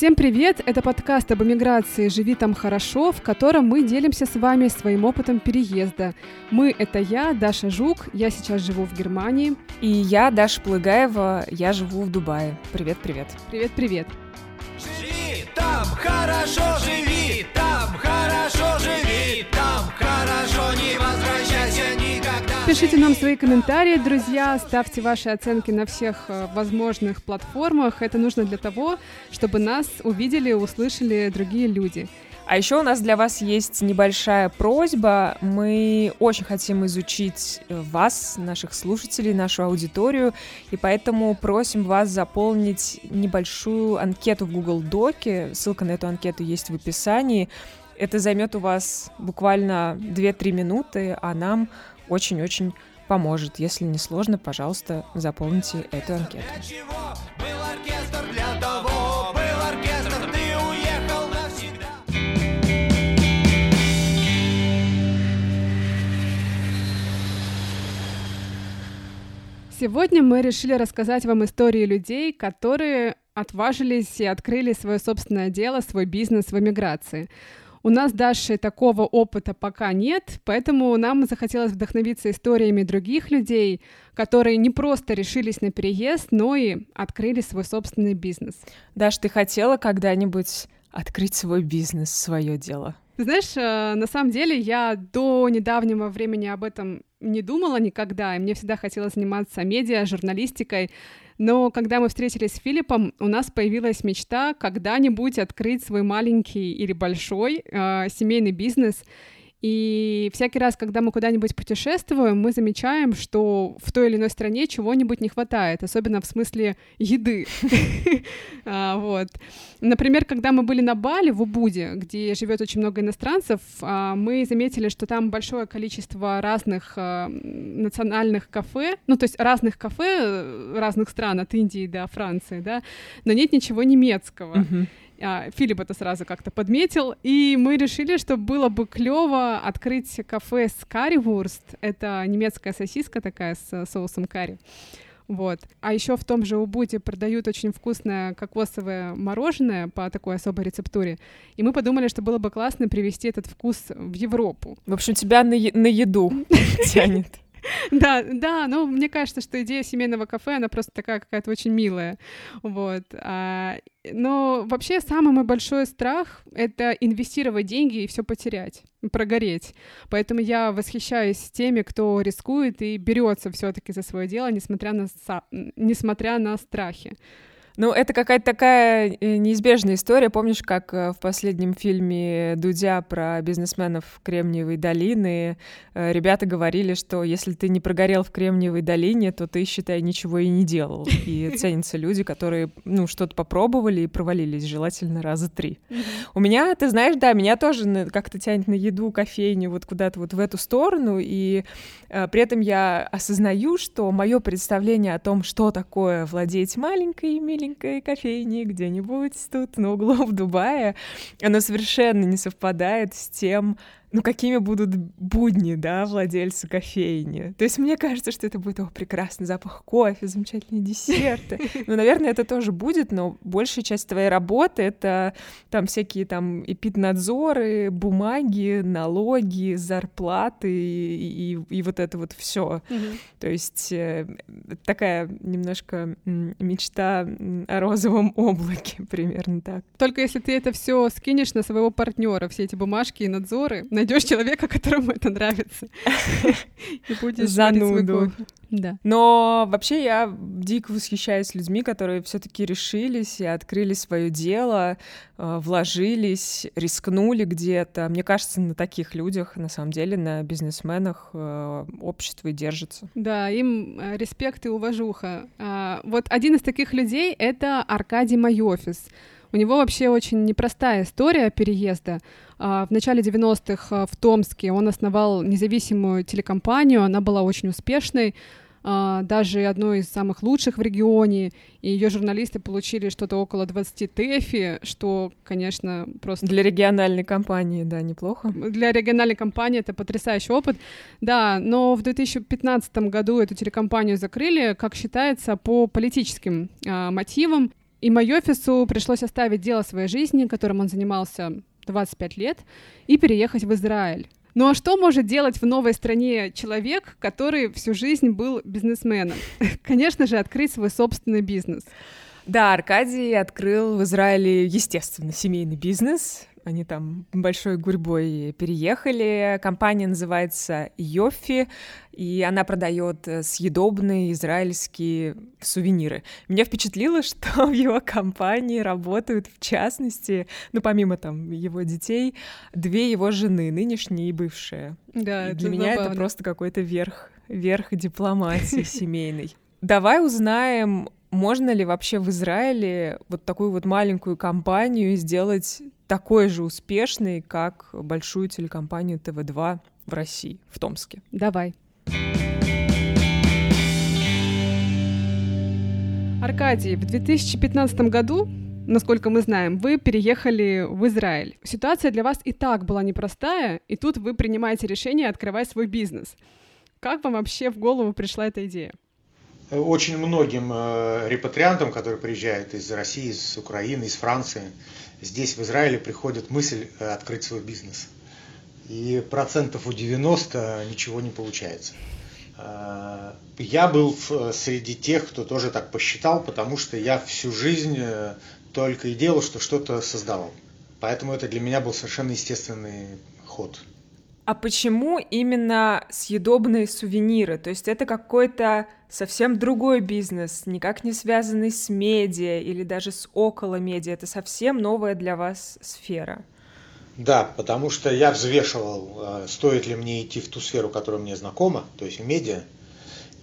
Всем привет! Это подкаст об эмиграции «Живи там хорошо», в котором мы делимся с вами своим опытом переезда. Мы — это я, Даша Жук, я сейчас живу в Германии. И я, Даша Плыгаева, я живу в Дубае. Привет-привет. Привет-привет. Живи там хорошо, живи там Пишите нам свои комментарии, друзья, ставьте ваши оценки на всех э, возможных платформах. Это нужно для того, чтобы нас увидели, услышали другие люди. А еще у нас для вас есть небольшая просьба. Мы очень хотим изучить э, вас, наших слушателей, нашу аудиторию, и поэтому просим вас заполнить небольшую анкету в Google Доке. Ссылка на эту анкету есть в описании. Это займет у вас буквально 2-3 минуты, а нам очень-очень поможет. Если не сложно, пожалуйста, заполните эту анкету. Сегодня мы решили рассказать вам истории людей, которые отважились и открыли свое собственное дело, свой бизнес в эмиграции. У нас даже такого опыта пока нет, поэтому нам захотелось вдохновиться историями других людей, которые не просто решились на переезд, но и открыли свой собственный бизнес. Даш, ты хотела когда-нибудь открыть свой бизнес, свое дело? Знаешь, э, на самом деле я до недавнего времени об этом не думала никогда, и мне всегда хотелось заниматься медиа, журналистикой, но когда мы встретились с Филиппом, у нас появилась мечта когда-нибудь открыть свой маленький или большой э, семейный бизнес. И всякий раз, когда мы куда-нибудь путешествуем, мы замечаем, что в той или иной стране чего-нибудь не хватает, особенно в смысле еды. А, Вот. Например, когда мы были на Бали, в Убуде, где живет очень много иностранцев, а, мы заметили, что там большое количество разных а, национальных кафе, ну, то есть разных кафе э, разных стран, от Индии до Франции, да, но нет ничего немецкого. А, Филипп это сразу как-то подметил, и мы решили, что было бы клево открыть кафе с карри-вурст. Это немецкая сосиска такая с соусом карри. Вот. А еще в том же Убуде продают очень вкусное кокосовое мороженое по такой особой рецептуре. И мы подумали, что было бы классно привезти этот вкус в Европу. В общем, тебя на, е- на еду тянет. Да, да, но мне кажется, что идея семейного кафе, она просто такая какая-то очень милая, вот. А, но вообще самый мой большой страх — это инвестировать деньги и все потерять, прогореть. Поэтому я восхищаюсь теми, кто рискует и берется все-таки за свое дело, несмотря на, несмотря на страхи. Ну, это какая-то такая э, неизбежная история. Помнишь, как э, в последнем фильме Дудя про бизнесменов Кремниевой долины э, ребята говорили, что если ты не прогорел в Кремниевой долине, то ты, считай, ничего и не делал. И ценятся люди, которые, ну, что-то попробовали и провалились, желательно раза три. У меня, ты знаешь, да, меня тоже как-то тянет на еду, кофейню, вот куда-то вот в эту сторону, и при этом я осознаю, что мое представление о том, что такое владеть маленькой миленькой кофейней где-нибудь тут на углу в Дубае, оно совершенно не совпадает с тем, ну, какими будут будни, да, владельца кофейни. То есть мне кажется, что это будет, о, прекрасный запах кофе, замечательные десерты. Ну, наверное, это тоже будет, но большая часть твоей работы — это там всякие там эпиднадзоры, бумаги, налоги, зарплаты и, и- и вот это вот все. То есть э, такая немножко мечта о розовом облаке, примерно так. Только если ты это все скинешь на своего партнера, все эти бумажки и надзоры, найдешь человека, которому это нравится. И будешь Зануду. Да. Но вообще я дико восхищаюсь людьми, которые все-таки решились и открыли свое дело, э, вложились, рискнули где-то. Мне кажется, на таких людях, на самом деле, на бизнесменах э, общество и держится. Да, им э, респект и уважуха. А, вот один из таких людей — это Аркадий Майофис. У него вообще очень непростая история переезда. А, В начале 90-х в Томске он основал независимую телекомпанию, она была очень успешной, а, даже одной из самых лучших в регионе, и ее журналисты получили что-то около 20 ТЭФИ, что, конечно, просто Для региональной компании, да, неплохо. для региональной компании это потрясающий опыт. Да, но в 2015 году эту телекомпанию закрыли, как считается, по политическим а, мотивам. И Майофису пришлось оставить дело своей жизни, которым он занимался 25 лет, и переехать в Израиль. Ну а что может делать в новой стране человек, который всю жизнь был бизнесменом? Конечно же, открыть свой собственный бизнес. Да, Аркадий открыл в Израиле, естественно, семейный бизнес. Они там большой гурьбой переехали. Компания называется Йофи, и она продает э, съедобные израильские сувениры. Меня впечатлило, что в его компании работают, в частности, ну, помимо там его детей, две его жены, нынешние и бывшие. Да, и для меня забавно. это просто какой-то верх, верх дипломатии семейной. Давай узнаем, можно ли вообще в Израиле вот такую вот маленькую компанию сделать такой же успешной, как большую телекомпанию ТВ2 в России, в Томске. Давай. Аркадий, в 2015 году, насколько мы знаем, вы переехали в Израиль. Ситуация для вас и так была непростая, и тут вы принимаете решение открывать свой бизнес. Как вам вообще в голову пришла эта идея? Очень многим э, репатриантам, которые приезжают из России, из Украины, из Франции, здесь, в Израиле, приходит мысль э, открыть свой бизнес. И процентов у 90 ничего не получается. Э, Я был в- среди тех, кто тоже так посчитал, потому что я всю жизнь э, только и делал, что что-то создавал. Поэтому это для меня был совершенно естественный ход. А почему именно съедобные сувениры? То есть это какой-то совсем другой бизнес, никак не связанный с медиа или даже с около медиа. Это совсем новая для вас сфера. Да, потому что я взвешивал, э, стоит ли мне идти в ту сферу, которая мне знакома, то есть в медиа,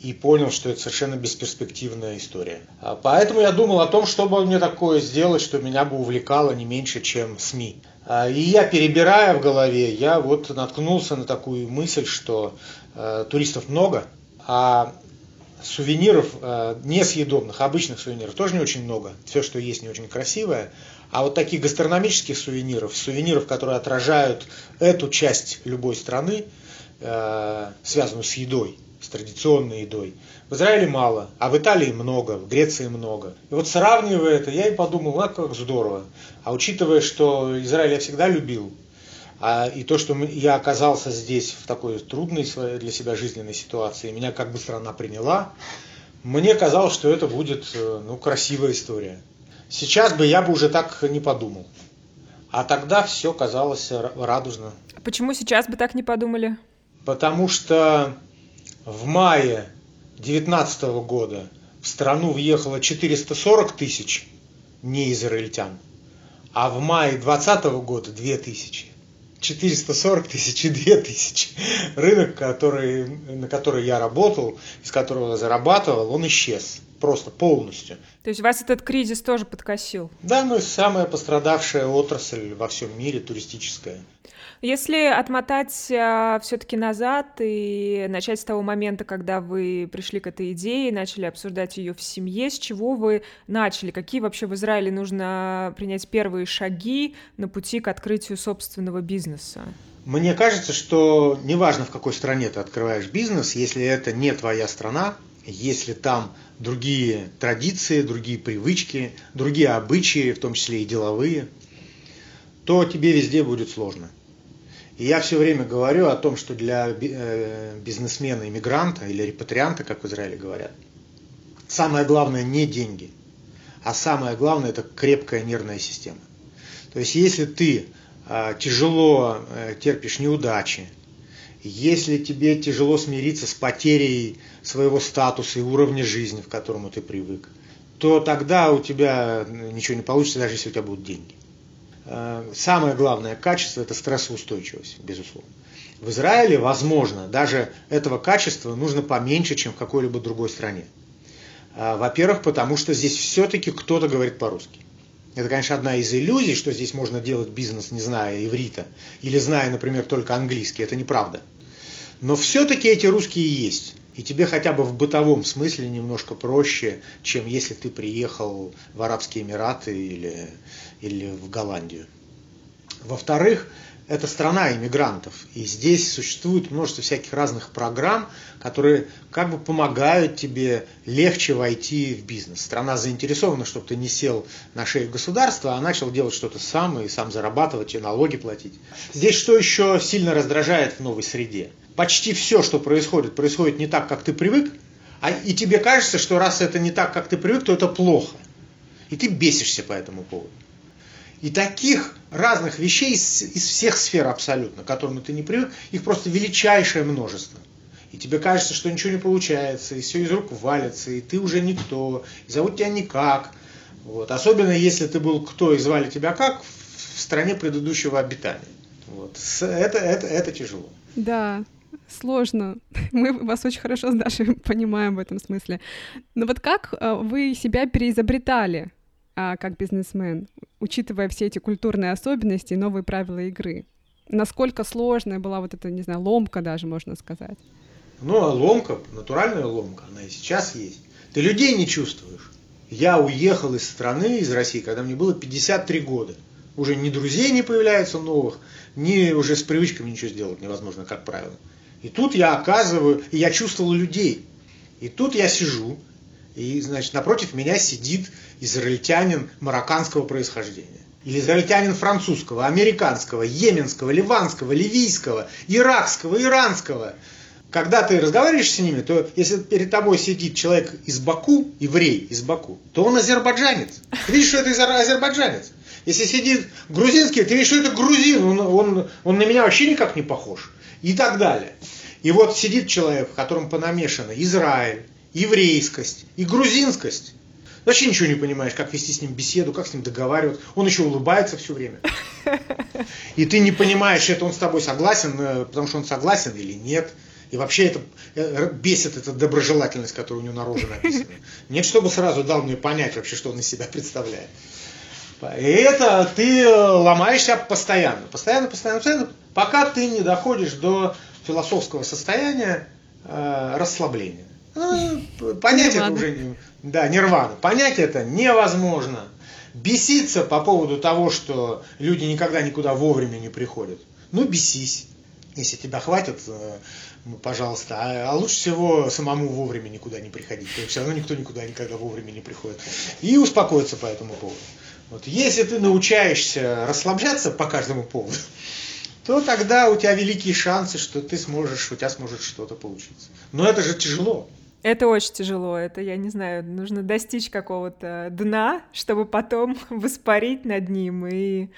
и понял, что это совершенно бесперспективная история. А Поэтому я думал о том, чтобы мне такое сделать, что меня бы увлекало не меньше, чем СМИ. А, И я, перебирая в голове, я вот наткнулся на такую мысль, что э, туристов много, а сувениров э, несъедобных, обычных сувениров тоже не очень много. Все, что есть, не очень красивое. А вот таких гастрономических сувениров, сувениров, которые отражают эту часть любой страны, э, связанную с едой, с традиционной едой, в Израиле мало, а в Италии много, в Греции много. И вот сравнивая это, я и подумал, а как здорово. А учитывая, что Израиль я всегда любил, а, и то, что я оказался здесь в такой трудной для себя жизненной ситуации, меня как бы страна приняла, мне казалось, что это будет э, ну, красивая история. Сейчас бы я бы уже так не подумал. А тогда все казалось ра- радужно. А почему сейчас бы так не подумали? Потому что в мае 2019 года в страну въехало 440 тысяч неизраильтян, а в мае 2020 года 2000. 440 тысяч и 2000. Рынок, который, на который я работал, из которого я зарабатывал, он исчез. Просто полностью. То есть вас этот кризис тоже подкосил? Да, ну и самая пострадавшая отрасль во всем мире туристическая. Если отмотать все-таки назад и начать с того момента, когда вы пришли к этой идее, начали обсуждать ее в семье, с чего вы начали? Какие вообще в Израиле нужно принять первые шаги на пути к открытию собственного бизнеса? Мне кажется, что неважно, в какой стране ты открываешь бизнес, если это не твоя страна, если там другие традиции, другие привычки, другие обычаи, в том числе и деловые, то тебе везде будет сложно. И я все время говорю о том, что для э, бизнесмена, иммигранта или репатрианта, как в Израиле говорят, самое главное не деньги, а самое главное это крепкая нервная система. То есть если ты а, тяжело э, терпишь неудачи, если тебе тяжело смириться с потерей своего статуса и уровня жизни, к которому ты привык, то тогда у тебя ничего не получится, даже если у тебя будут деньги. Э, Самое главное качество – это стрессоустойчивость, безусловно. В Израиле, возможно, даже этого качества нужно поменьше, чем в какой-либо другой стране. А, Во-первых, потому что здесь все-таки кто-то говорит по-русски. Это, конечно, одна из иллюзий, что здесь можно делать бизнес, не зная иврита, или зная, например, только английский. Это неправда. Но все-таки эти русские есть. И тебе хотя бы в бытовом смысле немножко проще, чем если ты приехал в Арабские Эмираты или, или в Голландию. Во-вторых, это страна иммигрантов, и здесь существует множество всяких разных программ, которые как бы помогают тебе легче войти в бизнес. Страна заинтересована, чтобы ты не сел на шею государства, а начал делать что-то сам и сам зарабатывать и налоги платить. Здесь что еще сильно раздражает в новой среде? Почти все, что происходит, происходит не так, как ты привык, а, и тебе кажется, что раз это не так, как ты привык, то это плохо. И ты бесишься по этому поводу. И таких разных вещей из, из всех сфер абсолютно, к которым ты не привык, их просто величайшее множество. И тебе кажется, что ничего не получается, и все из рук валится, и ты уже никто, и зовут тебя никак. Вот. Особенно если ты был кто и звали тебя как в стране предыдущего обитания. Вот. Это, это, это тяжело. Да, сложно. Мы вас очень хорошо с Дашей понимаем в этом смысле. Но вот как э, вы себя переизобретали? а, как бизнесмен, учитывая все эти культурные особенности и новые правила игры? Насколько сложная была вот эта, не знаю, ломка даже, можно сказать? Ну, а ломка, натуральная ломка, она и сейчас есть. Ты людей не чувствуешь. Я уехал из страны, из России, когда мне было 53 года. Уже ни друзей не появляется новых, ни уже с привычками ничего сделать невозможно, как правило. И тут я оказываю, и я чувствовал людей. И тут я сижу, и, значит, напротив меня сидит израильтянин марокканского происхождения. Или израильтянин французского, американского, йеменского, ливанского, ливийского, иракского, иранского. Когда ты разговариваешь с ними, то если перед тобой сидит человек из Баку, еврей из Баку, то он азербайджанец. Ты видишь, что это азербайджанец. Если сидит грузинский, ты видишь, что это грузин, он, он, он на меня вообще никак не похож. И так далее. И вот сидит человек, в котором понамешано Израиль, еврейскость и грузинскость. Вообще ничего не понимаешь, как вести с ним беседу, как с ним договариваться. Он еще улыбается все время. И ты не понимаешь, это он с тобой согласен, э, потому что он согласен или нет. И вообще это э, бесит эта доброжелательность, которая у него на роже написана. Нет, чтобы сразу дал мне понять вообще, что он из себя представляет. И это ты э, ломаешься постоянно, постоянно, постоянно, постоянно, пока ты не доходишь до философского состояния э, расслабления. Ну, понять нирвана. это уже не... Да, нирвана. Понять это невозможно. Беситься по поводу того, что люди никогда никуда вовремя не приходят. Ну, бесись. Если тебя хватит, э, пожалуйста. А, а лучше всего самому вовремя никуда не приходить. Потому что все равно никто никуда никогда вовремя не приходит. И успокоиться по этому поводу. Вот если ты научаешься расслабляться по каждому поводу, то тогда у тебя великие шансы, что ты сможешь, у тебя сможет что-то получиться. Но это же тяжело. Это очень тяжело. Это, я не знаю, нужно достичь какого-то дна, чтобы потом воспарить над ним и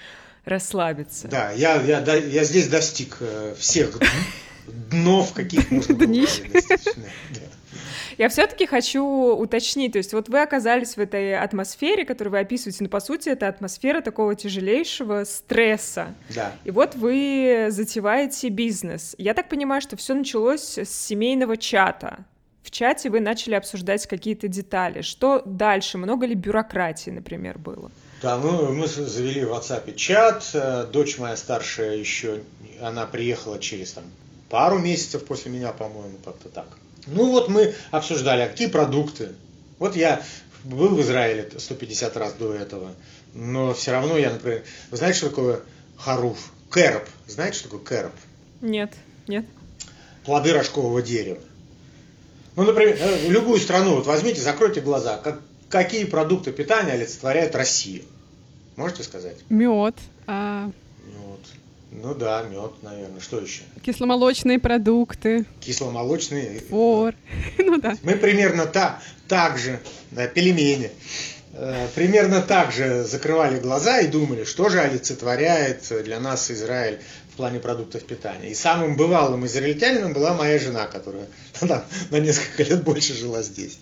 расслабиться. Да, я, я, я здесь достиг э, всех днов, каких можно было. Я все-таки хочу уточнить, то есть вот вы оказались в этой атмосфере, которую вы описываете, но по сути это атмосфера такого тяжелейшего стресса. Да. И вот вы затеваете бизнес. Я так понимаю, что все началось с семейного чата. В чате вы начали обсуждать какие-то детали. Что дальше? Много ли бюрократии, например, было? Да, ну мы завели в WhatsApp чат. Э, дочь моя старшая еще, она приехала через там пару месяцев после меня, по-моему, как-то так. Ну вот мы обсуждали, а какие продукты. Вот я был в Израиле 150 раз до этого, но все равно я, например, вы знаете, что такое харуф? Кэроп. Знаете, что такое кэроп? Нет, нет. Плоды рожкового дерева. Ну, например, э, любую страну, вот возьмите, закройте глаза, как, какие продукты питания олицетворяют Россию? Можете сказать? Мед. А... Ну да, мед, наверное. Что еще? Кисломолочные продукты. Кисломолочные. Фор. ну да. Мы примерно та, так же, да, пельмени. Э, примерно так же закрывали глаза и думали, что же олицетворяет для нас Израиль плане продуктов питания. И самым бывалым израильтянином была моя жена, которая на несколько лет больше жила здесь.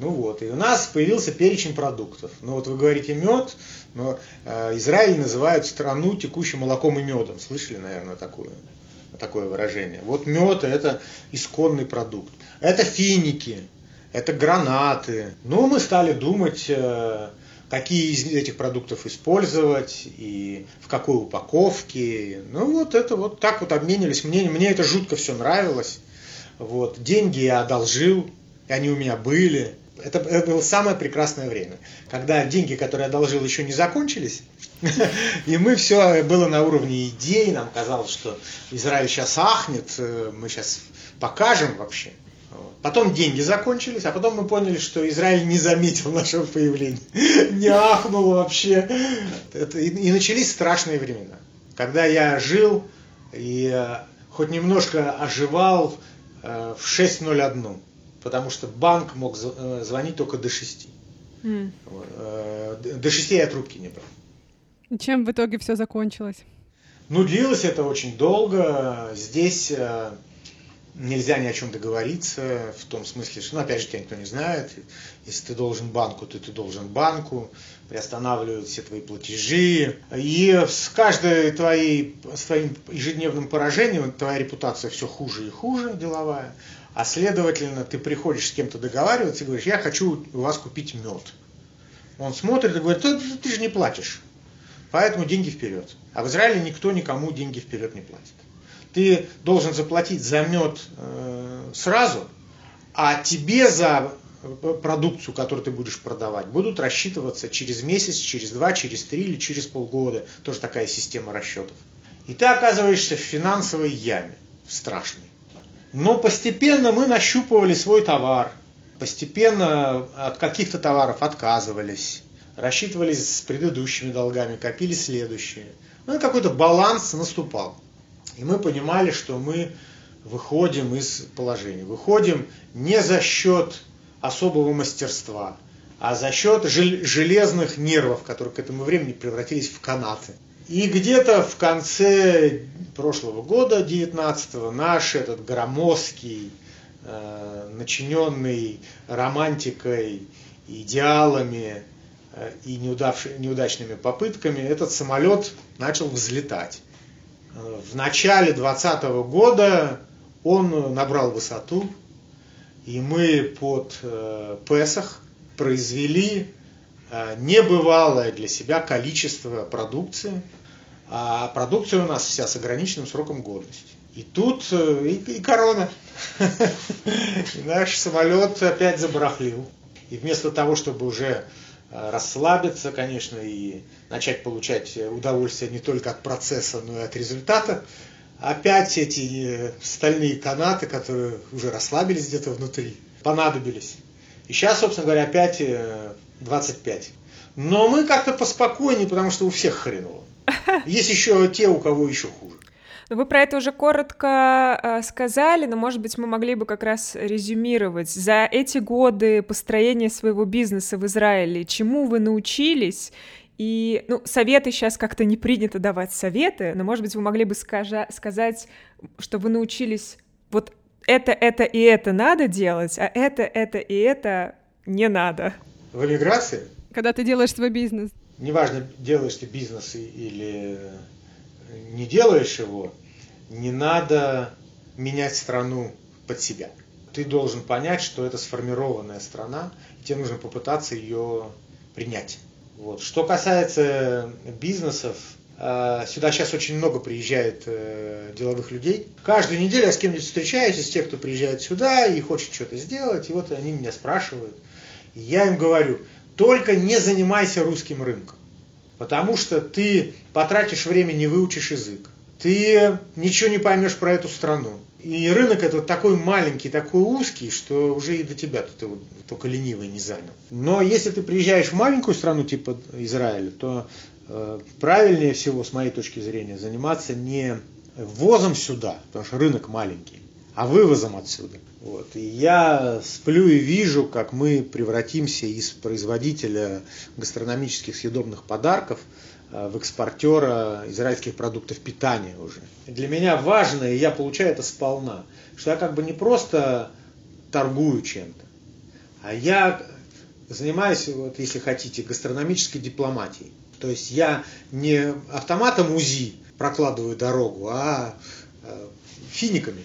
Ну вот, и у нас появился перечень продуктов. Ну вот вы говорите мед, но э, Израиль называют страну текущим молоком и медом. Слышали, наверное, такое, такое выражение? Вот мед это исконный продукт. Это финики, это гранаты. Ну, мы стали думать, э, какие из этих продуктов использовать и в какой упаковке. Ну вот это вот так вот обменились. Мне, мне это жутко все нравилось. Вот. Деньги я одолжил, и они у меня были. Это, это было самое прекрасное время, когда деньги, которые я одолжил, еще не закончились, и мы все было на уровне идей, нам казалось, что Израиль сейчас ахнет, э, мы сейчас покажем вообще. Потом деньги закончились, а потом мы поняли, что Израиль не заметил нашего появления, не ахнул вообще. Это, и, и начались страшные времена, когда я жил и э, хоть немножко оживал э, в 6.01, потому что банк мог э, звонить только до 6. Mm. До 6 я трубки не брал. И чем в итоге все закончилось? Ну, длилось это очень долго. Здесь нельзя ни о чем договориться, в том смысле, что, ну, опять же, тебя никто не знает, если ты должен банку, то ты должен банку, приостанавливают все твои платежи, и с каждой твоей, с твоим ежедневным поражением твоя репутация все хуже и хуже деловая, а следовательно, ты приходишь с кем-то договариваться и говоришь, я хочу у вас купить мед. Он смотрит и говорит, ты, ты же не платишь, поэтому деньги вперед. А в Израиле никто никому деньги вперед не платит ты должен заплатить за мед э, сразу, а тебе за продукцию, которую ты будешь продавать, будут рассчитываться через месяц, через два, через три или через полгода. Тоже такая система расчетов. И ты оказываешься в финансовой яме, страшной. Но постепенно мы нащупывали свой товар, постепенно от каких-то товаров отказывались, рассчитывались с предыдущими долгами, копили следующие. Ну и какой-то баланс наступал. И мы понимали, что мы выходим из положения. Выходим не за счет особого мастерства, а за счет железных нервов, которые к этому времени превратились в канаты. И где-то в конце прошлого года, 19-го, наш этот громоздкий, э, начиненный романтикой, идеалами э, и неудачными попытками, этот самолет начал взлетать в начале 2020 года он набрал высоту, и мы под э, Песах произвели э, небывалое для себя количество продукции, а продукция у нас вся с ограниченным сроком годности. И тут э, и, и корона. И наш самолет опять забарахлил. И вместо того, чтобы уже Э, расслабиться, конечно, и начать получать удовольствие не только от процесса, но и от результата. Опять эти э, стальные канаты, которые уже расслабились где-то внутри, понадобились. И сейчас, собственно говоря, опять 25. Э, но мы как-то поспокойнее, потому что у всех хреново. Есть еще те, у кого еще хуже. Ну, вы про это уже коротко э, сказали, но, может быть, мы могли бы как раз резюмировать. За эти годы построения своего бизнеса в Израиле, чему вы научились? И, ну, советы сейчас как-то не принято давать советы, но, может быть, вы могли бы скажа- сказать, что вы научились вот это, это и это надо делать, а это, это и это не надо. В эмиграции? Когда ты делаешь свой бизнес. Неважно, делаешь ты бизнес или не делаешь его, не надо менять страну под себя. Ты должен понять, что это сформированная страна, и тебе нужно попытаться ее принять. Вот. Что касается бизнесов, э, сюда сейчас очень много приезжает э, деловых людей. Каждую неделю я с кем-нибудь встречаюсь из тех, кто приезжает сюда и хочет что-то сделать, и вот они меня спрашивают. И я им говорю, только не занимайся русским рынком, потому что ты потратишь время, не выучишь язык ты ничего не поймешь про эту страну. И рынок этот такой маленький, такой узкий, что уже и до тебя ты его только ленивый не занял. Но если ты приезжаешь в маленькую страну типа Израиля, то э, правильнее всего, с моей точки зрения, заниматься не ввозом сюда, потому что рынок маленький, а вывозом отсюда. Вот. И я сплю и вижу, как мы превратимся из производителя гастрономических съедобных подарков Э, в экспортера израильских продуктов питания уже. Для меня важно, и я получаю это сполна, что я как бы не просто торгую чем-то, а я занимаюсь, вот, если хотите, гастрономической дипломатией. То есть я не автоматом УЗИ прокладываю дорогу, а э, финиками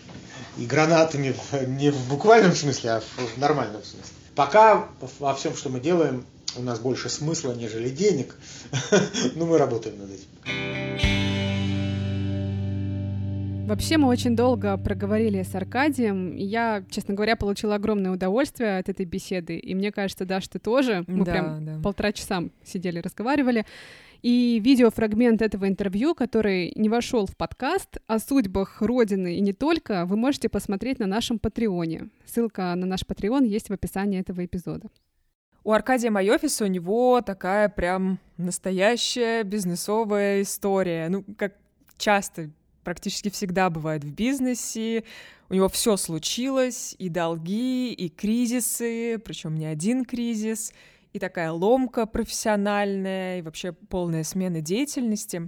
и гранатами не в буквальном смысле, а в нормальном смысле. Пока во всем, что мы делаем, у нас больше смысла, нежели денег, но мы работаем над этим. Вообще мы очень долго проговорили с Аркадием, и я, честно говоря, получила огромное удовольствие от этой беседы, и мне кажется, Даш, ты тоже. Мы Да, прям да. полтора часа сидели, разговаривали. И видеофрагмент этого интервью, который не вошел в подкаст о судьбах Родины и не только, вы можете посмотреть на нашем Патреоне. Ссылка на наш Патреон есть в описании этого эпизода. У Аркадия Майофиса у него такая прям настоящая бизнесовая история. Ну, как часто, практически всегда бывает в бизнесе. У него все случилось, и долги, и кризисы, причем не один кризис, и такая ломка профессиональная, и вообще полная смена деятельности.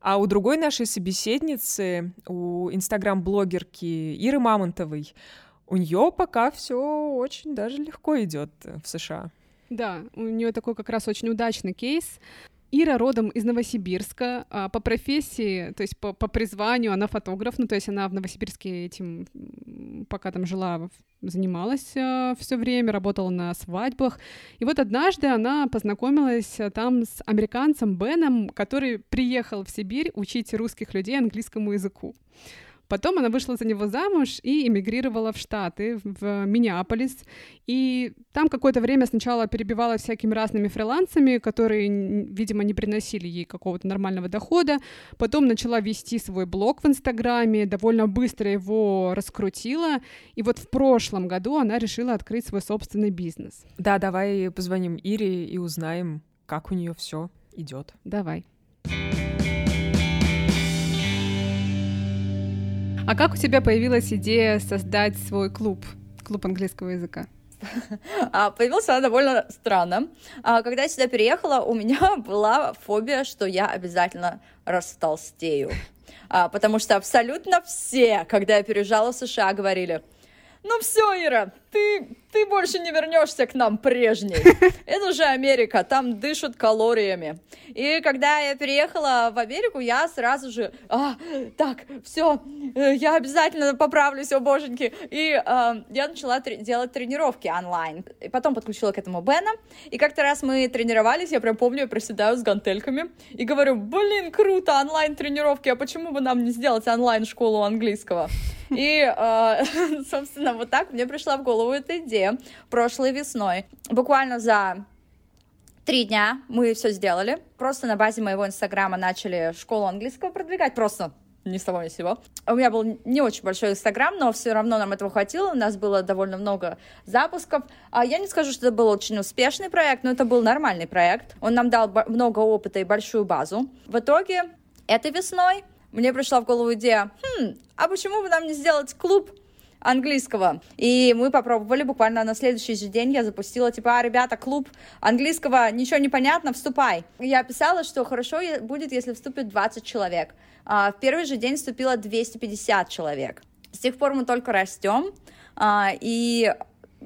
А у другой нашей собеседницы, у инстаграм-блогерки Иры Мамонтовой, у нее пока все очень даже легко идет в США. Да, у нее такой как раз очень удачный кейс. Ира родом из Новосибирска, а по профессии, то есть по, по призванию она фотограф, ну то есть она в Новосибирске этим, пока там жила, занималась все время, работала на свадьбах. И вот однажды она познакомилась э, там с американцем Беном, который приехал в Сибирь учить русских людей английскому языку. Потом она вышла за него замуж и эмигрировала в Штаты, в Миннеаполис. И там какое-то время сначала перебивалась всякими разными фрилансами, которые, видимо, не приносили ей какого-то нормального дохода. Потом начала вести свой блог в Инстаграме, довольно быстро его раскрутила. И вот в прошлом году она решила открыть свой собственный бизнес. Да, давай позвоним Ире и узнаем, как у нее все идет. Давай. А как у тебя появилась идея создать свой клуб, клуб английского языка? А, Появилась она довольно странно. А, Когда я сюда переехала, у меня была фобия, что я обязательно растолстею. А, Потому что абсолютно все, когда я переезжала в США, говорили, ну все, Ира, ты, ты больше не вернешься к нам прежней. Это же Америка, там дышат калориями. И когда я переехала в Америку, я сразу же, а, так, все, я обязательно поправлюсь, о боженьки. И а, я начала тре- делать тренировки онлайн. И потом подключила к этому Бена. И как-то раз мы тренировались, я прям помню, я приседаю с гантельками и говорю, блин, круто, онлайн-тренировки, а почему бы нам не сделать онлайн-школу английского? И, а, собственно, вот так мне пришла в голову эта идея прошлой весной. Буквально за три дня мы все сделали. Просто на базе моего инстаграма начали школу английского продвигать. Просто ни с того ни с сего. У меня был не очень большой инстаграм, но все равно нам этого хватило. У нас было довольно много запусков. А я не скажу, что это был очень успешный проект, но это был нормальный проект. Он нам дал много опыта и большую базу. В итоге этой весной мне пришла в голову идея, хм, а почему бы нам не сделать клуб английского. И мы попробовали буквально на следующий же день я запустила, типа, а, ребята, клуб английского, ничего не понятно, вступай. Я писала, что хорошо будет, если вступит 20 человек. А, в первый же день вступило 250 человек. С тех пор мы только растем, а, и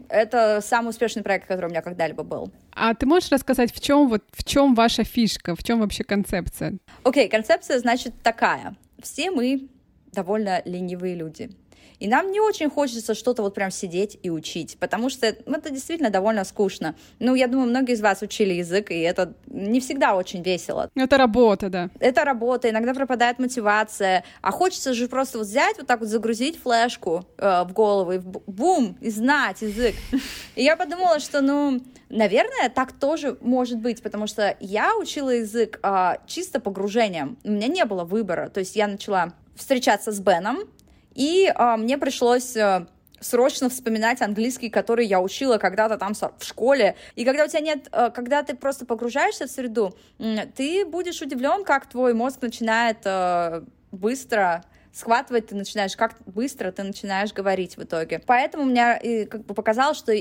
это самый успешный проект, который у меня когда-либо был. А ты можешь рассказать, в чем вот в чем ваша фишка, в чем вообще концепция? Окей, концепция, значит, такая. Все мы довольно ленивые люди. И нам не очень хочется что-то вот прям сидеть и учить, потому что это действительно довольно скучно. Ну, я думаю, многие из вас учили язык, и это не всегда очень весело. Это работа, да. Это работа, иногда пропадает мотивация, а хочется же просто вот взять, вот так вот загрузить флешку э, в голову и бум, и знать язык. И я подумала, что, ну, наверное, так тоже может быть, потому что я учила язык а, чисто погружением, у меня не было выбора, то есть я начала встречаться с Беном, и а, мне пришлось а, срочно вспоминать английский, который я учила когда-то там в школе. И когда у тебя нет, а, когда ты просто погружаешься в среду, ты будешь удивлен, как твой мозг начинает а, быстро схватывать, ты начинаешь, как быстро ты начинаешь говорить в итоге. Поэтому и, как бы показалось, что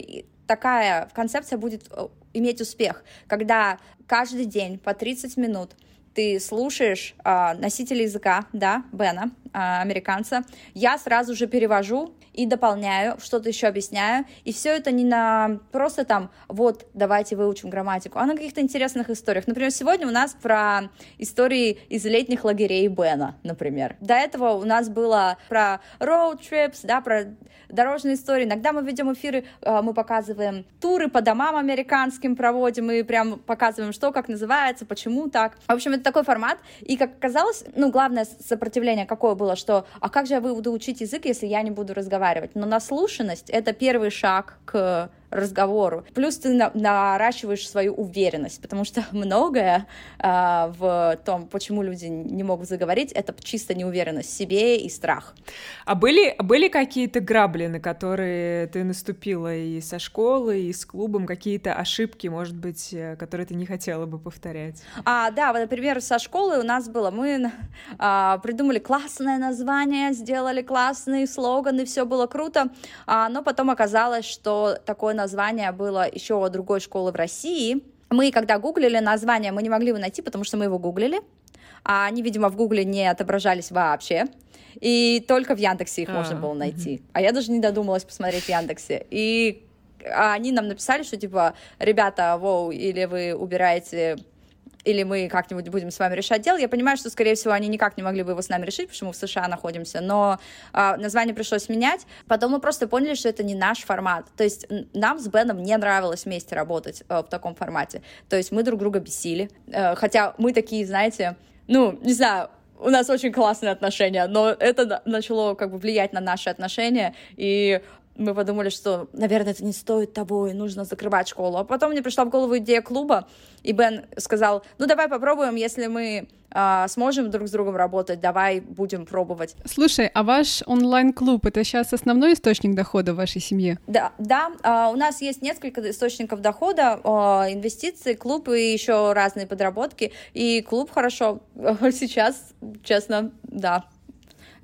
такая концепция будет э, иметь успех, когда каждый день по 30 минут ты слушаешь а, носителя языка, да, Бена, американца, я сразу же перевожу и дополняю, что-то еще объясняю, и все это не на просто там, вот, давайте выучим грамматику, а на каких-то интересных историях. Например, сегодня у нас про истории из летних лагерей Бена, например. До этого у нас было про road trips, да, про дорожные истории. Иногда мы ведем эфиры, э, мы показываем туры по домам американским проводим, и прям показываем, что, как называется, почему так. В общем, это такой формат. И, как оказалось, ну, главное сопротивление какое было было, что а как же я буду учить язык, если я не буду разговаривать? Но наслушанность — это первый шаг к разговору. Плюс ты на- наращиваешь свою уверенность, потому что многое а, в том, почему люди не могут заговорить, это чисто неуверенность в себе и страх. А были, были какие-то грабли, на которые ты наступила и со школы, и с клубом, какие-то ошибки, может быть, э, которые ты не хотела бы повторять? А, да, вот, например, со школы у нас было, мы а, придумали классное название, сделали классные слоганы, все было круто, а, но потом оказалось, что такое название было еще другой школы в России. Мы, когда гуглили название, мы не могли его найти, потому что мы его гуглили, а они, видимо, в гугле не отображались вообще. И только в Яндексе их А, можно было найти. А я даже не додумалась посмотреть в Яндексе. И они нам написали, что типа, ребята, воу, или вы убираете или мы как-нибудь будем с вами решать дело. Я понимаю, что, скорее всего, они никак не могли бы его с нами решить, мы в США находимся, но а, название пришлось менять. Потом мы просто поняли, что это не наш формат. То есть нам с Беном не нравилось вместе работать э, в таком формате. То есть мы друг друга бесили. Э, хотя мы такие, знаете, ну, не знаю, у нас очень классные отношения, но это на- начало как бы влиять на наши отношения, и мы подумали, что, наверное, это не стоит того, и нужно закрывать школу. А потом мне пришла в голову идея клуба, и Бен сказал, ну давай попробуем, если мы а, сможем друг с другом работать, давай будем пробовать. Слушай, а ваш онлайн-клуб — это сейчас основной источник дохода в вашей семье? Да, да, а, у нас есть несколько источников дохода, а, инвестиции, клуб и еще разные подработки. И клуб хорошо сейчас, честно, да.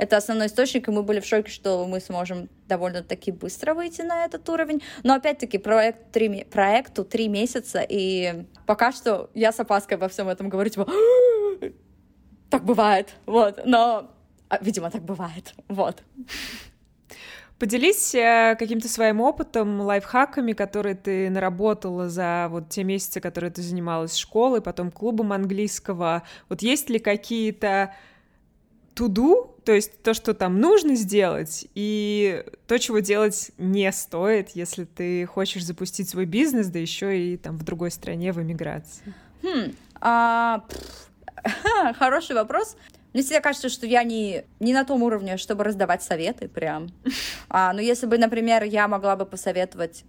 Это основной источник, и мы были в шоке, что мы сможем довольно-таки быстро выйти на этот уровень. Но опять-таки проект три, ме- проекту три месяца, и пока что я с опаской во всем этом говорю, типа, так бывает, вот, но, а, видимо, так бывает, вот. Поделись э, каким-то своим опытом, лайфхаками, которые ты наработала за вот те месяцы, которые ты занималась школой, потом клубом английского. Вот есть ли какие-то туду, то есть то, что там нужно сделать, и то, чего делать не стоит, если ты хочешь запустить свой бизнес, да еще и там в другой стране в эмиграции. Хм, а, хороший вопрос. Мне всегда кажется, что я не, не на том уровне, чтобы раздавать советы прям. А, но если бы, например, я могла бы посоветовать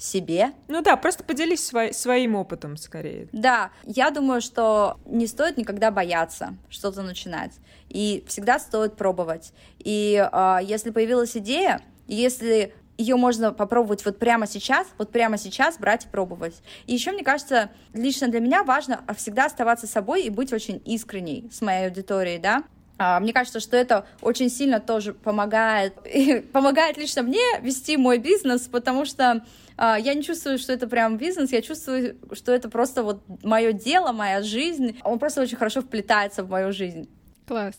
себе, Ну да, просто поделись свой- своим опытом скорее. да, я думаю, что не стоит никогда бояться что-то начинать. И всегда стоит пробовать. И а, если появилась идея, если ее можно попробовать вот прямо сейчас, вот прямо сейчас брать и пробовать. И еще, мне кажется, лично для меня важно всегда оставаться собой и быть очень искренней с моей аудиторией, да. А, Мне кажется, что это очень сильно тоже помогает, помогает лично мне вести мой бизнес, потому что я не чувствую, что это прям бизнес, я чувствую, что это просто вот мое дело, моя жизнь. Он просто очень хорошо вплетается в мою жизнь. Класс.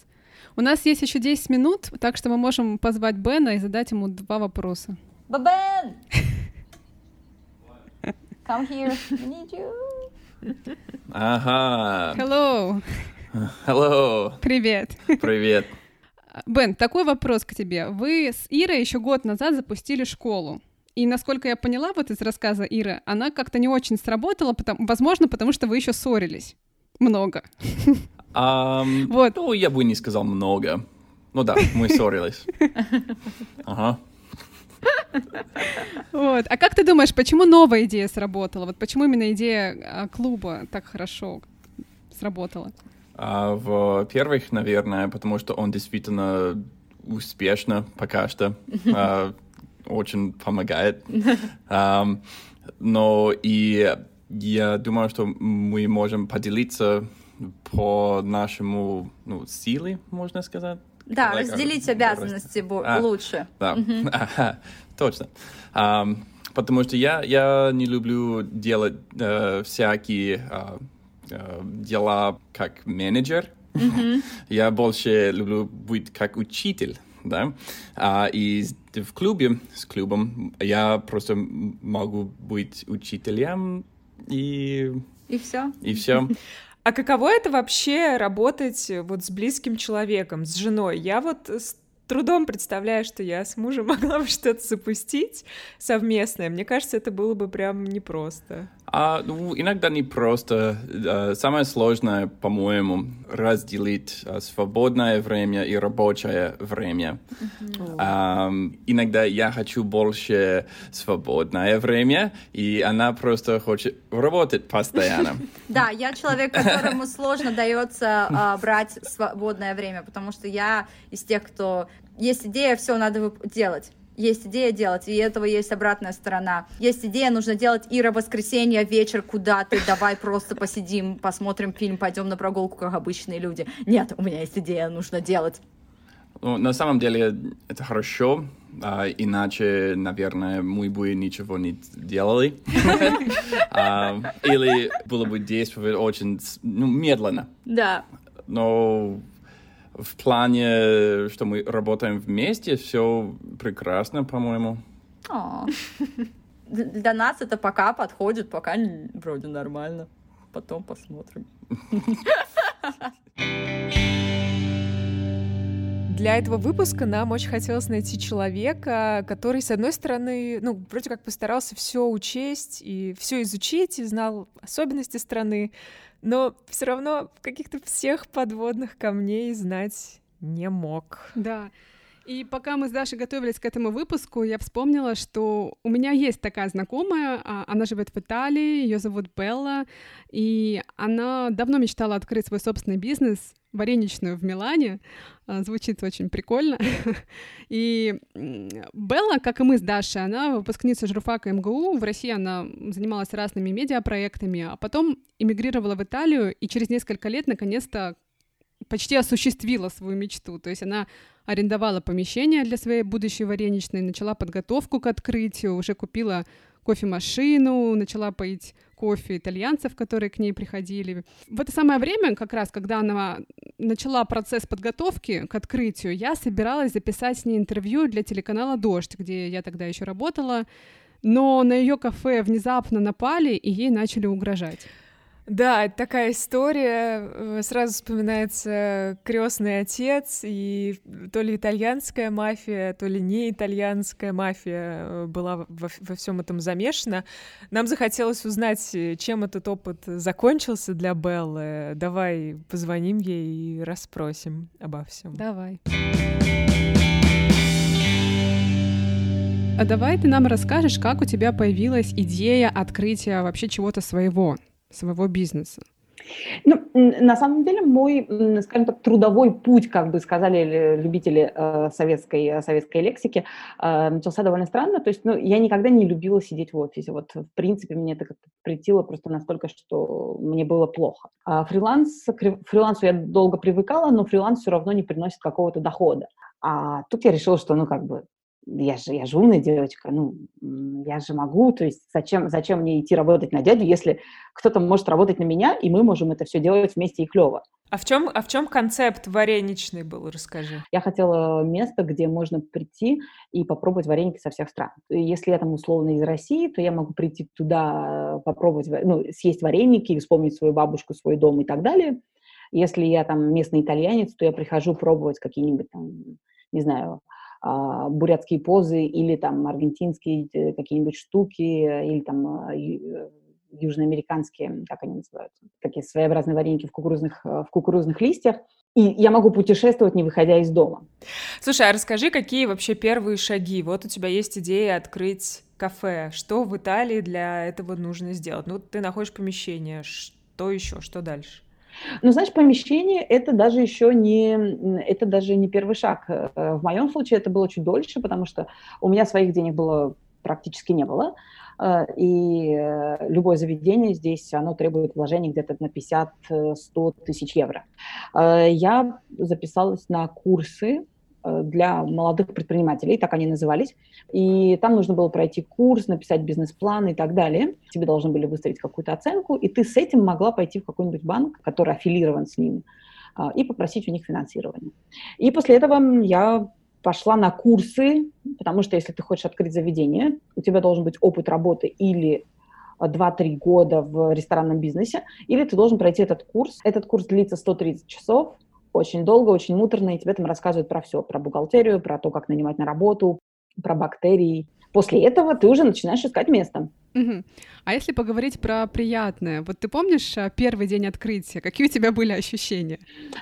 У нас есть еще 10 минут, так что мы можем позвать Бена и задать ему два вопроса. Бабен! Come here, we need you. Ага. Hello! Hello. Привет! Привет. Бен, такой вопрос к тебе. Вы с Ирой еще год назад запустили школу. И насколько я поняла вот из рассказа Иры, она как-то не очень сработала, потому, возможно, потому что вы еще ссорились. Много. Ам, Вот. Ну, я бы не сказал много. Ну да, мы ссорились. Ага. Вот. А как ты думаешь, почему новая идея сработала? Вот почему именно идея а, клуба так хорошо сработала? А, Во-первых, наверное, потому что он действительно успешно пока что а, очень помогает. Ам, Но и я думаю, что мы можем поделиться по нашему ну, силе, можно сказать. Да, Like, разделить а, обязанности бо- А. лучше. Да, Ага, точно. Ам, потому что я, я не люблю делать э, всякие а, э, дела как менеджер. Я больше люблю быть как учитель. Да? А, и в клубе, с клубом, я просто могу быть учителем и, И все. и все. А каково это вообще работать вот с близким человеком, с женой? Я вот с- трудом представляю, что я с мужем могла бы что-то запустить совместное. Мне кажется, это было бы прям непросто. А, ну, иногда не просто. Э, самое сложное, по-моему, разделить э, свободное время и рабочее время. Mm-hmm. Иногда я хочу больше свободное время, и она просто хочет работать постоянно. Да, я человек, которому сложно дается а, брать свободное время, потому что я из тех, кто есть идея, все надо делать есть идея делать, и этого есть обратная сторона. Есть идея, нужно делать Ира воскресенье, вечер куда ты, давай просто посидим, посмотрим фильм, пойдем на прогулку, как обычные люди. Нет, у меня есть идея, нужно делать. Ну, на самом деле это хорошо, а, иначе, наверное, мы бы ничего не делали. а, или было бы действовать очень ну, медленно. Да. Но в плане, что мы работаем вместе, все прекрасно, по-моему. Для нас это пока подходит, пока вроде нормально. Потом посмотрим. Для этого выпуска нам очень хотелось найти человека, который, с одной стороны, ну, вроде как постарался все учесть и все изучить, и знал особенности страны, но все равно каких-то всех подводных камней знать не мог. Да. И пока мы с Дашей готовились к этому выпуску, я вспомнила, что у меня есть такая знакомая, а, она живет в Италии, ее зовут Белла, и она давно мечтала открыть свой собственный бизнес, вареничную в Милане. А, звучит очень прикольно. И Белла, как и мы с Дашей, она выпускница журфака МГУ. В России она занималась разными медиапроектами, а потом эмигрировала в Италию и через несколько лет наконец-то почти осуществила свою мечту. То есть она арендовала помещение для своей будущей вареничной, начала подготовку к открытию, уже купила кофемашину, начала поить кофе итальянцев, которые к ней приходили. В это самое время, как раз, когда она начала процесс подготовки к открытию, я собиралась записать с ней интервью для телеканала «Дождь», где я тогда еще работала, но на ее кафе внезапно напали и ей начали угрожать. Да, такая история. Э, сразу вспоминается крестный отец, и то ли итальянская мафия, то ли не итальянская мафия э, была во, во всем этом замешана. Нам захотелось узнать, чем этот опыт закончился для Беллы. Давай позвоним ей и расспросим обо всем. Давай. А давай ты нам расскажешь, как у тебя появилась идея открытия вообще чего-то своего своего бизнеса? Ну, на самом деле мой, скажем так, трудовой путь, как бы сказали любители э, советской, советской лексики, э, начался довольно странно. То есть, ну, я никогда не любила сидеть в офисе. Вот, в принципе, мне это как-то притило просто настолько, что мне было плохо. А фриланс, к фрилансу я долго привыкала, но фриланс все равно не приносит какого-то дохода. А тут я решила, что, ну, как бы, я же, я же умная девочка, ну, я же могу, то есть зачем, зачем мне идти работать на дядю, если кто-то может работать на меня, и мы можем это все делать вместе и клево. А в чем, а в чем концепт вареничный был, расскажи? Я хотела место, где можно прийти и попробовать вареники со всех стран. Если я там условно из России, то я могу прийти туда, попробовать, ну, съесть вареники, вспомнить свою бабушку, свой дом и так далее. Если я там местный итальянец, то я прихожу пробовать какие-нибудь там, не знаю, бурятские позы или там аргентинские э, какие-нибудь штуки или там а, э, южноамериканские, как они называются, такие своеобразные вареники в кукурузных, э, в кукурузных листьях. И я могу путешествовать, не выходя из дома. Слушай, а расскажи, какие вообще первые шаги? Вот у тебя есть идея открыть кафе. Что в Италии для этого нужно сделать? Ну, ты находишь помещение. Что еще? Что дальше? Ну, знаешь, помещение это даже еще не, это даже не первый шаг. Э, в моем случае это было чуть дольше, потому что у меня своих денег было практически не было. Э, и э, любое заведение здесь, оно требует вложений где-то на 50-100 тысяч евро. Я записалась на курсы Э, для молодых предпринимателей, так они назывались. И там нужно было пройти курс, написать бизнес-план и так далее. Тебе должны были выставить какую-то оценку, и ты с этим могла пойти в какой-нибудь банк, который аффилирован с ними, а, и попросить у них финансирование. И после этого я пошла на курсы, потому что если ты хочешь открыть заведение, у тебя должен быть опыт работы или 2-3 года в ресторанном бизнесе, или ты должен пройти этот курс. Этот курс длится 130 часов, очень долго, очень муторно, и тебе там рассказывают про все, про бухгалтерию, про то, как нанимать на работу, про бактерии. После этого ты уже начинаешь искать место. Мгм. А если поговорить про приятное, вот ты помнишь а, первый день открытия? Какие у тебя были ощущения?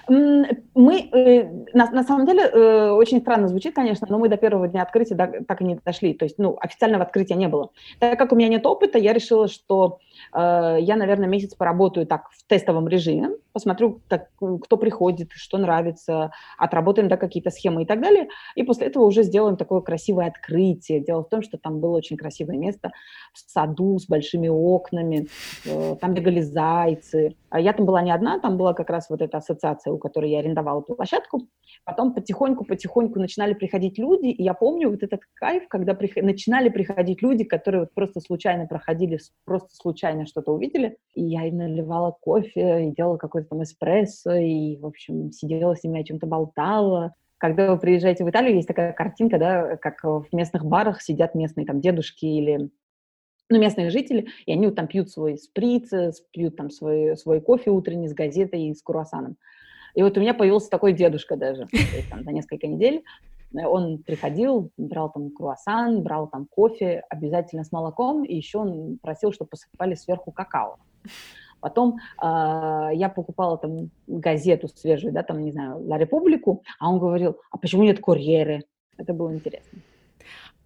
Мы, э, на, на самом деле, э, очень странно звучит, конечно, но мы до первого дня открытия так и не дошли. То есть, ну, официального открытия не было. Так как у меня нет опыта, я решила, что э, я, наверное, месяц поработаю так в тестовом режиме, посмотрю, как, кто приходит, что нравится, отработаем да, какие-то схемы и так далее. И после этого уже сделаем такое красивое открытие. Дело в том, что там было очень красивое место в саду с большими окнами, э, там бегали зайцы. А я там была не одна, там была как раз вот эта ассоциация, у которой я арендовала площадку. Потом потихоньку-потихоньку начинали приходить люди, и я помню вот этот кайф, когда прих- начинали приходить люди, которые вот просто случайно проходили, просто случайно что-то увидели, и я им наливала кофе, и делала какой-то там эспрессо, и, в общем, сидела с ними о чем-то болтала. Когда вы приезжаете в Италию, есть такая картинка, да, как в местных барах сидят местные там дедушки или ну, местные жители, и они вот там пьют свой сприц, э, пьют там свой, свой кофе утренний с газетой и с круассаном. И вот у меня появился такой дедушка даже, там за несколько недель. Э, Он приходил, брал там круассан, брал там кофе, обязательно с молоком, и еще он просил, чтобы посыпали сверху какао. Потом а, я покупала там газету свежую, да, там, не знаю, «Ла Републику», а он говорил, а почему нет курьеры? Это было интересно.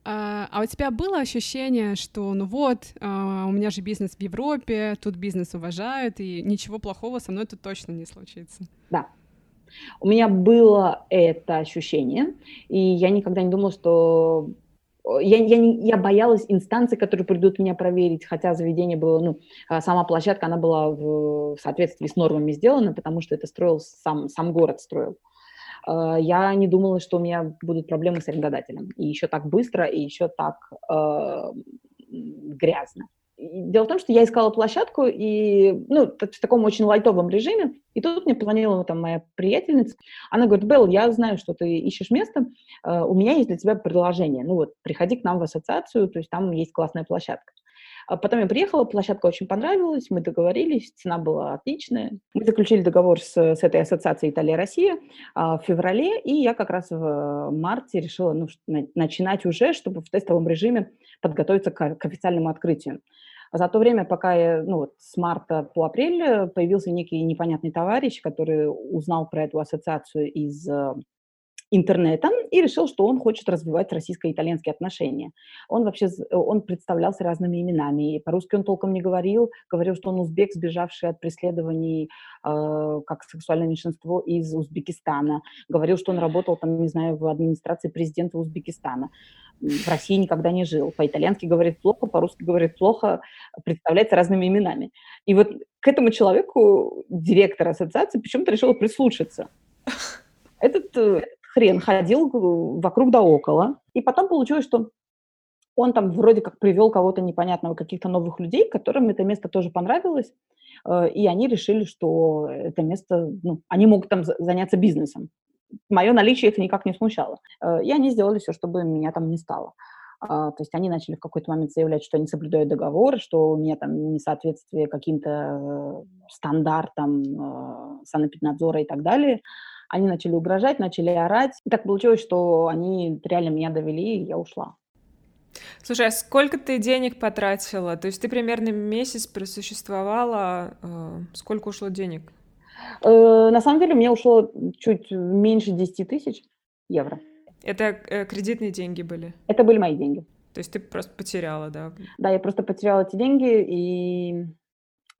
А, а у тебя было ощущение, что ну вот, а, у меня же бизнес в Европе, тут бизнес уважают, и ничего плохого со мной тут точно не случится? Да. У меня было это ощущение, и я никогда не думала, что... Я, я, не- я боялась инстанций, которые придут меня проверить, хотя заведение было, ну, а, сама площадка, она была в соответствии с нормами сделана, потому что это строил сам, сам город строил. А, Я не думала, что у меня будут проблемы с арендодателем. И еще так быстро, и еще так э, грязно. Дело в том, что я искала площадку и, ну, в таком очень лайтовом режиме, и тут мне позвонила там моя приятельница, она говорит, Белл, я знаю, что ты ищешь место, э, у меня есть для тебя предложение, ну вот, приходи к нам в ассоциацию, то есть там есть классная площадка. А Потом я приехала, площадка очень понравилась, мы договорились, цена была отличная. Мы заключили договор с, с этой ассоциацией Италия-Россия а, в феврале, и я как раз в марте решила ну, начинать уже, чтобы в тестовом режиме подготовиться к, к официальному открытию. А За то время, пока я, ну, вот с марта по апрель появился некий непонятный товарищ, который узнал про эту ассоциацию из интернета и решил, что он хочет развивать российско-итальянские отношения. Он вообще, он представлялся разными именами, и по-русски он толком не говорил, говорил, что он узбек, сбежавший от преследований э, как сексуальное меньшинство из Узбекистана, говорил, что он работал там, не знаю, в администрации президента Узбекистана, в России никогда не жил, по-итальянски говорит плохо, по-русски говорит плохо, представляется разными именами. И вот к этому человеку директор ассоциации почему-то решила прислушаться. Этот, этот хрен ходил вокруг да около, и потом получилось, что он там вроде как привел кого-то непонятного, каких-то новых людей, которым это место тоже понравилось, э, и они решили, что это место, ну, они могут там за- заняться бизнесом. Мое наличие их никак не смущало. Э, И они сделали все, чтобы меня там не стало. А, То есть они начали в какой-то момент заявлять, что они соблюдают договор, что у меня там несоответствие каким-то э, стандартам санэпиднадзора и так далее. Они начали угрожать, начали орать. И так получилось, что они реально меня довели, и я ушла. Слушай, а сколько ты денег потратила? То есть ты примерно месяц просуществовала, э, сколько ушло денег? Э, На самом деле у меня ушло чуть меньше 10 тысяч евро. Это э, кредитные деньги были? Это были мои деньги. То есть ты просто потеряла, да? Да, я просто потеряла эти деньги, и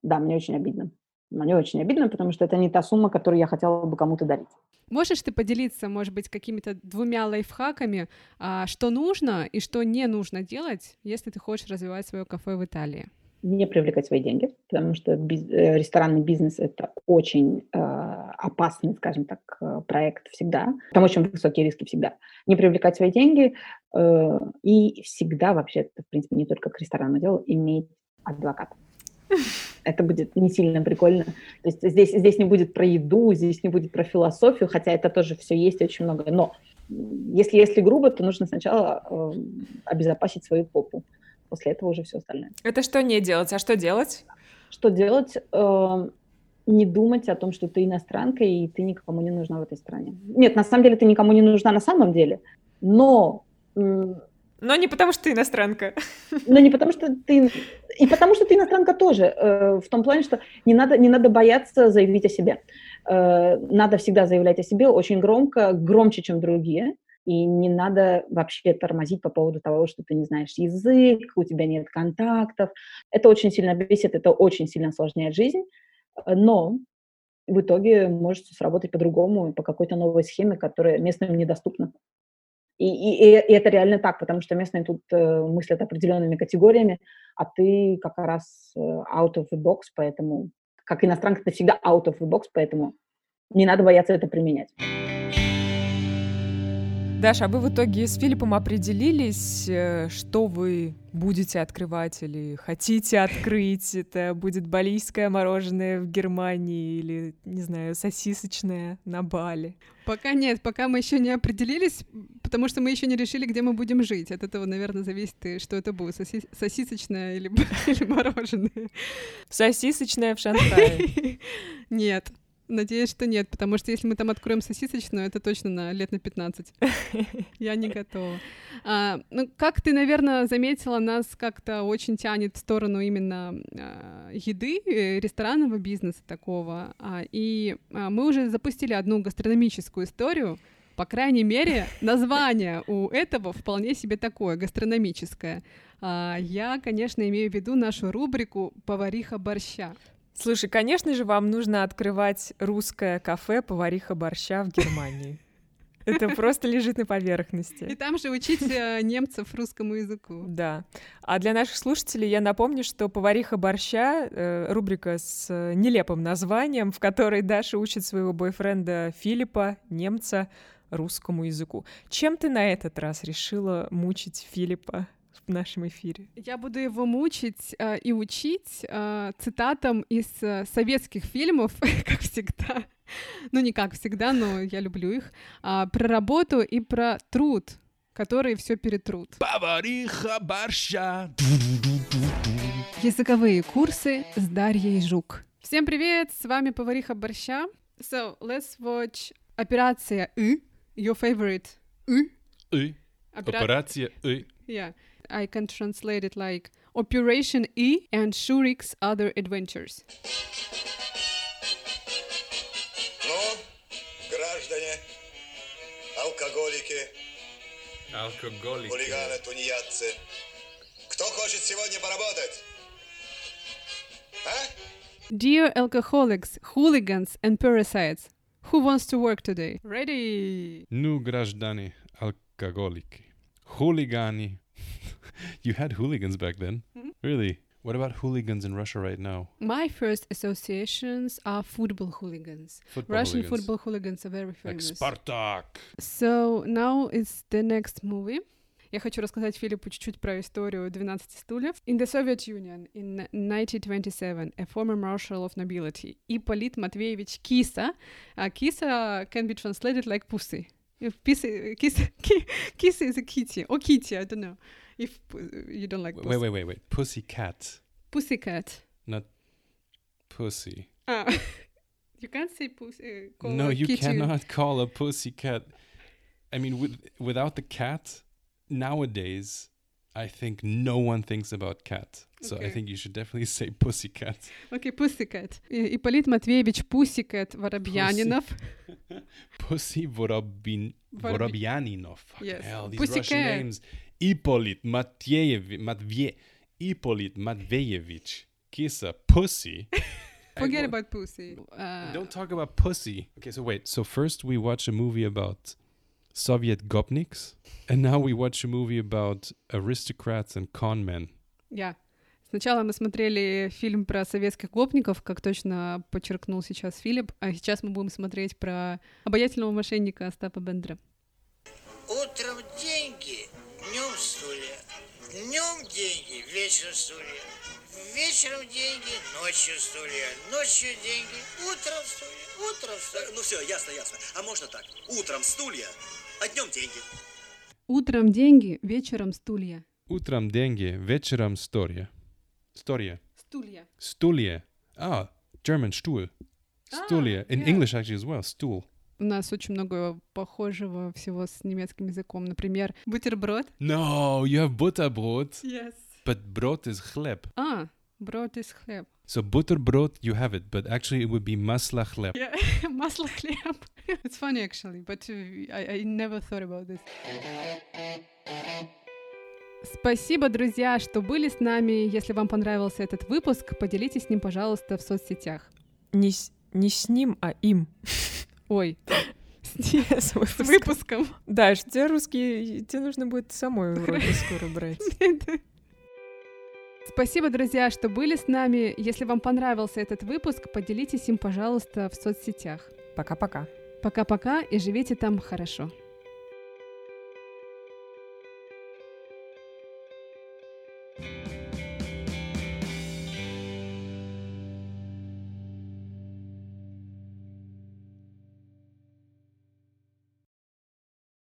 да, мне очень обидно. Мне очень обидно, потому что это не та сумма, которую я хотела бы кому-то дарить. Можешь ты поделиться, может быть, какими-то двумя лайфхаками, а, что нужно и что не нужно делать, если ты хочешь развивать свое кафе в Италии? Не привлекать свои деньги, потому что биз- э, ресторанный бизнес – это очень э, опасный, скажем так, э, проект всегда. Там очень высокие риски всегда. Не привлекать свои деньги э, и всегда вообще, в принципе, не только к ресторанному делу, иметь адвоката. Это будет не сильно прикольно. То есть здесь, здесь не будет про еду, здесь не будет про философию, хотя это тоже все есть очень много. Но если, если грубо, то нужно сначала э, обезопасить свою попу. После этого уже все остальное. Это что не делать, а что делать? Что делать? Э, не думать о том, что ты иностранка и ты никому не нужна в этой стране. Нет, на самом деле ты никому не нужна на самом деле, но... Но не потому, что ты иностранка. Но не потому, что ты... И потому, что ты иностранка тоже. Э, в том плане, что не надо, не надо бояться заявить о себе. Э, надо всегда заявлять о себе очень громко, громче, чем другие. И не надо вообще тормозить по поводу того, что ты не знаешь язык, у тебя нет контактов. Это очень сильно бесит, это очень сильно осложняет жизнь. Но в итоге может сработать по-другому, по какой-то новой схеме, которая местным недоступна. И, и, и это реально так, потому что местные тут э, мыслят определенными категориями, а ты как раз э, out of the box, поэтому как иностранка ты всегда out of the box, поэтому не надо бояться это применять. Даша, а вы в итоге с Филиппом определились, э, что вы будете открывать или хотите открыть? Это будет балийское мороженое в Германии или, не знаю, сосисочное на Бали? Пока нет, пока мы еще не определились, потому что мы еще не решили, где мы будем жить. От этого, наверное, зависит, что это будет, соси- сосисочное или, или мороженое. Сосисочное в Шанхае. Нет. Надеюсь, что нет, потому что если мы там откроем сосисочную, это точно на лет на 15. Я не готова. А, ну, как ты, наверное, заметила, нас как-то очень тянет в сторону именно а, еды, э, ресторанного бизнеса такого. А, и а, мы уже запустили одну гастрономическую историю. По крайней мере, название у этого вполне себе такое, гастрономическое. А, я, конечно, имею в виду нашу рубрику «Повариха борща». Слушай, конечно же, вам нужно открывать русское кафе повариха борща в Германии. Это просто лежит на поверхности. И там же учить э, немцев русскому языку. Да. А для наших слушателей я напомню, что «Повариха борща» э, — рубрика с э, нелепым названием, в которой Даша учит своего бойфренда Филиппа, немца, русскому языку. Чем ты на этот раз решила мучить Филиппа? В нашем эфире. Я буду его мучить э, и учить э, цитатам из э, советских фильмов, как всегда. Ну, не как всегда, но я люблю их. А, про работу и про труд, которые все перетрут. Повариха борща. Языковые курсы с Дарьей Жук. Всем привет, с вами повариха борща. So, let's watch операция И, your favorite. И. Опера- Операция И. Yeah, I can translate it like Operation E and Shurik's other adventures. Ну, граждане, алкоголики, Алкоголик. хулиганы, тунеядцы, кто хочет сегодня поработать? А? Dear alcoholics, hooligans, and parasites, who wants to work today? Ready? Ну, граждане, алкоголики. Хулиганы. you had hooligans back then? Really? What about hooligans in Russia right now? My first associations are football hooligans. Football Russian hooligans. football hooligans are very Like famous. Spartak. So now it's the next movie. Я хочу рассказать Филиппу чуть-чуть про историю 12 стульев. In the Soviet Union in 1927, a former marshal of nobility, Ипполит Матвеевич Киса. Uh, Kisa can be translated like pussy. If pussy, Kisa, ki- Kisa is a kitty, or kitty, I don't know. If uh, you don't like Wait, pussy. wait, wait, wait. Pussycat, Pussycat. not pussy. Ah, you can't say pussy. Uh, call no, a you kitty. cannot call a pussycat. I mean, with, without the cat, nowadays, I think no one thinks about cat. So I Okay. think you should definitely say pussycat. Окей, Pussycat. И- Ипполит Матвеевич Pussycat Воробьянинов. Pussy Vorobin, Vorobi- Vorobyaninov. Fucking Yes. hell, these Pussycat. Russian names. Ippolit Matveyev, Matvie, Ippolit Matveyevich. Kisa, pussy. Forget about pussy. Uh, Don't talk about pussy. Okay, so wait. So first we watch a movie about Soviet gopniks, and now we watch a movie about aristocrats and con men. Я. Сначала мы смотрели фильм про советских гопников, как точно подчеркнул сейчас Филипп, а сейчас мы будем смотреть про обаятельного мошенника Остапа Бендера. Утром деньги, вечером стулья. Вечером деньги, ночью стулья. Ночью деньги, утром стулья. Утром стулья. Ну все, ясно, ясно. А можно так? Утром стулья, а днем деньги. Утром деньги, вечером стулья. Утром деньги, вечером история. История. Стулья. Стулья. Ah, German Stuhl. Stulia. In yeah. English, actually, as well. Stool. У нас очень много похожего всего с немецким языком. Например, бутерброд. No, you have butterbrot, Yes. but brot is chleb. А, брод из хлеб. So butterbrot, you have it, but actually it would be masla chleb. Yeah, масло хлеб. It's funny actually, but uh, I, I never thought about this. Спасибо, друзья, что были с нами. Если вам понравился этот выпуск, поделитесь с ним, пожалуйста, в соцсетях. Не, с- не с ним, а им. Ой, С выпуском. Да, что тебе русский, тебе нужно будет самой уроки скоро брать. Спасибо, друзья, что были с нами. Если вам понравился этот выпуск, поделитесь им, пожалуйста, в соцсетях. Пока-пока. Пока-пока и живите там хорошо.